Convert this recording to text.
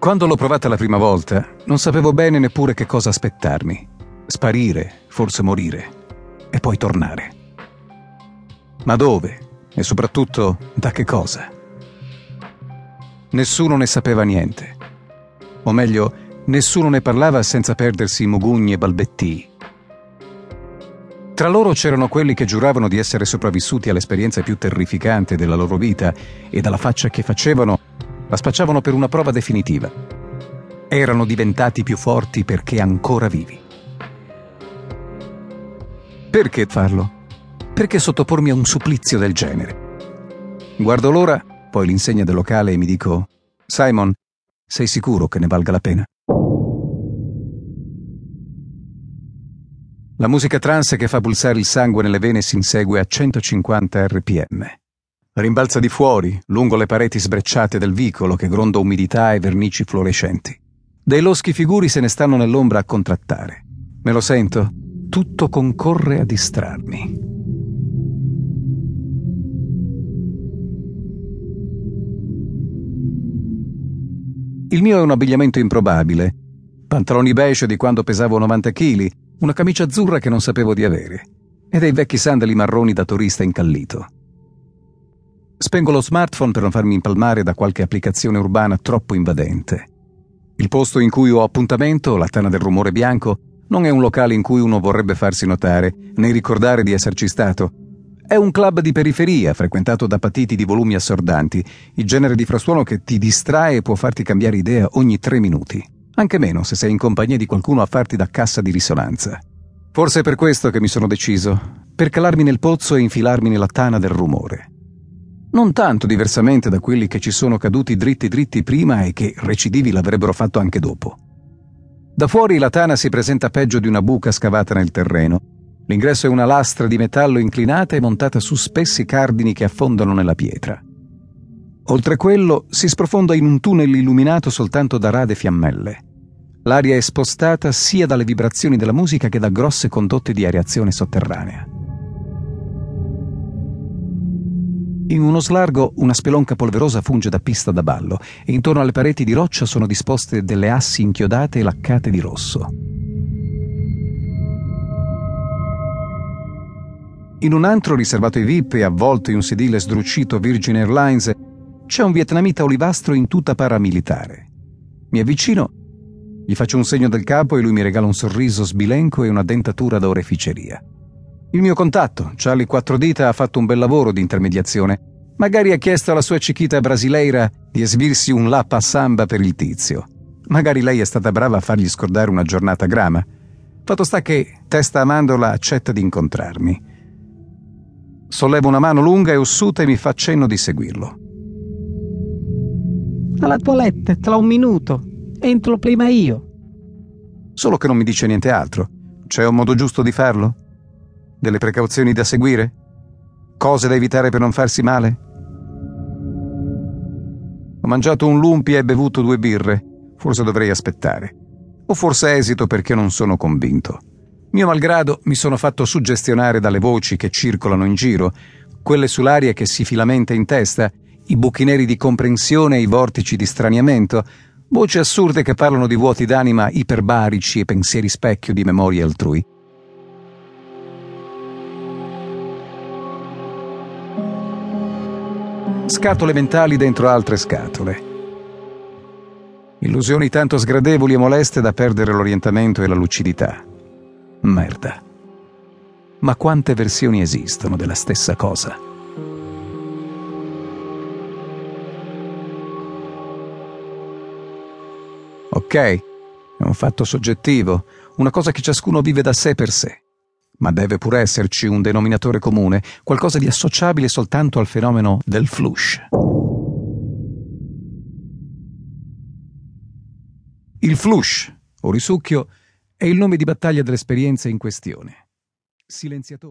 Quando l'ho provata la prima volta, non sapevo bene neppure che cosa aspettarmi. Sparire, forse morire, e poi tornare. Ma dove? E soprattutto da che cosa? Nessuno ne sapeva niente. O meglio, nessuno ne parlava senza perdersi mugugni e balbettii. Tra loro c'erano quelli che giuravano di essere sopravvissuti all'esperienza più terrificante della loro vita e dalla faccia che facevano la spacciavano per una prova definitiva. Erano diventati più forti perché ancora vivi. Perché farlo? Perché sottopormi a un supplizio del genere? Guardo l'ora, poi l'insegna del locale e mi dico: Simon, sei sicuro che ne valga la pena? La musica trance che fa pulsare il sangue nelle vene si insegue a 150 rpm. Rimbalza di fuori, lungo le pareti sbrecciate del vicolo che gronda umidità e vernici fluorescenti. Dei loschi figuri se ne stanno nell'ombra a contrattare. Me lo sento, tutto concorre a distrarmi. Il mio è un abbigliamento improbabile. Pantaloni beige di quando pesavo 90 kg, una camicia azzurra che non sapevo di avere, e dei vecchi sandali marroni da turista incallito. Spengo lo smartphone per non farmi impalmare da qualche applicazione urbana troppo invadente. Il posto in cui ho appuntamento, la Tana del Rumore Bianco, non è un locale in cui uno vorrebbe farsi notare, né ricordare di esserci stato. È un club di periferia, frequentato da patiti di volumi assordanti, il genere di frastuono che ti distrae e può farti cambiare idea ogni tre minuti. Anche meno se sei in compagnia di qualcuno a farti da cassa di risonanza. Forse è per questo che mi sono deciso, per calarmi nel pozzo e infilarmi nella tana del rumore non tanto diversamente da quelli che ci sono caduti dritti dritti prima e che recidivi l'avrebbero fatto anche dopo. Da fuori la tana si presenta peggio di una buca scavata nel terreno. L'ingresso è una lastra di metallo inclinata e montata su spessi cardini che affondano nella pietra. Oltre quello si sprofonda in un tunnel illuminato soltanto da rade fiammelle. L'aria è spostata sia dalle vibrazioni della musica che da grosse condotte di areazione sotterranea. In uno slargo una spelonca polverosa funge da pista da ballo e intorno alle pareti di roccia sono disposte delle assi inchiodate e laccate di rosso. In un antro riservato ai VIP e avvolto in un sedile sdrucito Virgin Airlines c'è un vietnamita olivastro in tuta paramilitare. Mi avvicino, gli faccio un segno del capo e lui mi regala un sorriso sbilenco e una dentatura da oreficeria. Il mio contatto, Charlie Quattro Dita, ha fatto un bel lavoro di intermediazione. Magari ha chiesto alla sua cichita brasileira di esibirsi un lappa samba per il tizio. Magari lei è stata brava a fargli scordare una giornata grama. Fatto sta che Testa a Mandola accetta di incontrarmi. Sollevo una mano lunga e ossuta e mi fa cenno di seguirlo. Alla toilette, tra un minuto. Entro prima io. Solo che non mi dice niente altro. C'è un modo giusto di farlo? Delle precauzioni da seguire? Cose da evitare per non farsi male? Ho mangiato un lumpi e bevuto due birre. Forse dovrei aspettare. O forse esito perché non sono convinto. Mio malgrado mi sono fatto suggestionare dalle voci che circolano in giro, quelle sull'aria che si filamenta in testa, i buchi neri di comprensione e i vortici di straniamento, voci assurde che parlano di vuoti d'anima iperbarici e pensieri specchio di memorie altrui. Scatole mentali dentro altre scatole. Illusioni tanto sgradevoli e moleste da perdere l'orientamento e la lucidità. Merda. Ma quante versioni esistono della stessa cosa? Ok, è un fatto soggettivo, una cosa che ciascuno vive da sé per sé ma deve pure esserci un denominatore comune, qualcosa di associabile soltanto al fenomeno del flush. Il flush, o risucchio, è il nome di battaglia dell'esperienza in questione. Silenziatore.